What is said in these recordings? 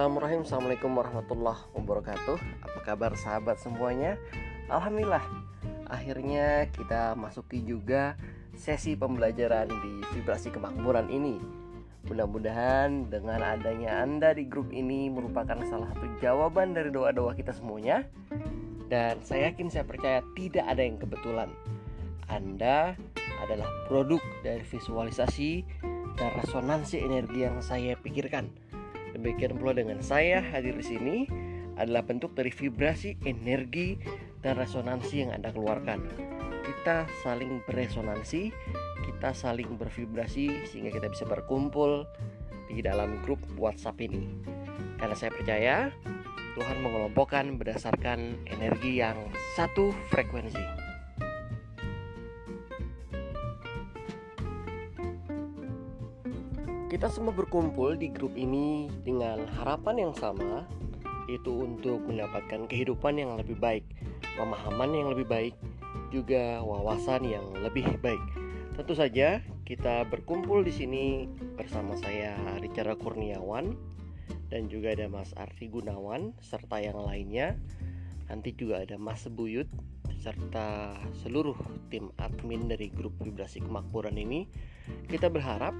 Bismillahirrahmanirrahim. Assalamualaikum warahmatullahi wabarakatuh. Apa kabar sahabat semuanya? Alhamdulillah Akhirnya kita masuki juga sesi pembelajaran di vibrasi kemakmuran ini. Mudah-mudahan dengan adanya Anda di grup ini merupakan salah satu jawaban dari doa-doa kita semuanya. Dan saya yakin saya percaya tidak ada yang kebetulan. Anda adalah produk dari visualisasi dan resonansi energi yang saya pikirkan Demikian pula dengan saya hadir di sini adalah bentuk dari vibrasi, energi, dan resonansi yang Anda keluarkan. Kita saling beresonansi, kita saling bervibrasi sehingga kita bisa berkumpul di dalam grup WhatsApp ini. Karena saya percaya Tuhan mengelompokkan berdasarkan energi yang satu frekuensi. Kita semua berkumpul di grup ini dengan harapan yang sama, yaitu untuk mendapatkan kehidupan yang lebih baik, pemahaman yang lebih baik, juga wawasan yang lebih baik. Tentu saja kita berkumpul di sini bersama saya Richard Kurniawan dan juga ada Mas Arfi Gunawan serta yang lainnya. Nanti juga ada Mas Buyut serta seluruh tim admin dari grup vibrasi kemakmuran ini. Kita berharap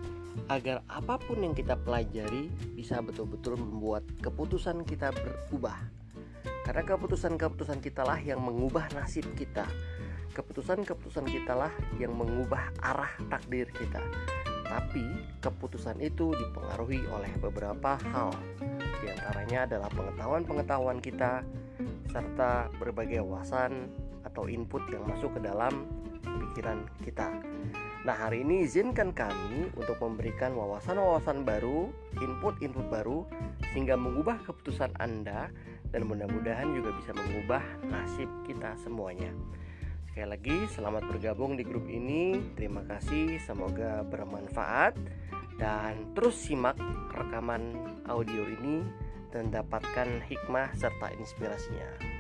agar apa pun yang kita pelajari bisa betul-betul membuat keputusan kita berubah. Karena keputusan-keputusan kita lah yang mengubah nasib kita. Keputusan-keputusan kita lah yang mengubah arah takdir kita. Tapi keputusan itu dipengaruhi oleh beberapa hal. Di antaranya adalah pengetahuan-pengetahuan kita serta berbagai wawasan atau input yang masuk ke dalam pikiran kita. Nah, hari ini izinkan kami untuk memberikan wawasan-wawasan baru, input-input baru, sehingga mengubah keputusan Anda dan mudah-mudahan juga bisa mengubah nasib kita semuanya. Sekali lagi, selamat bergabung di grup ini. Terima kasih, semoga bermanfaat dan terus simak rekaman audio ini dan dapatkan hikmah serta inspirasinya.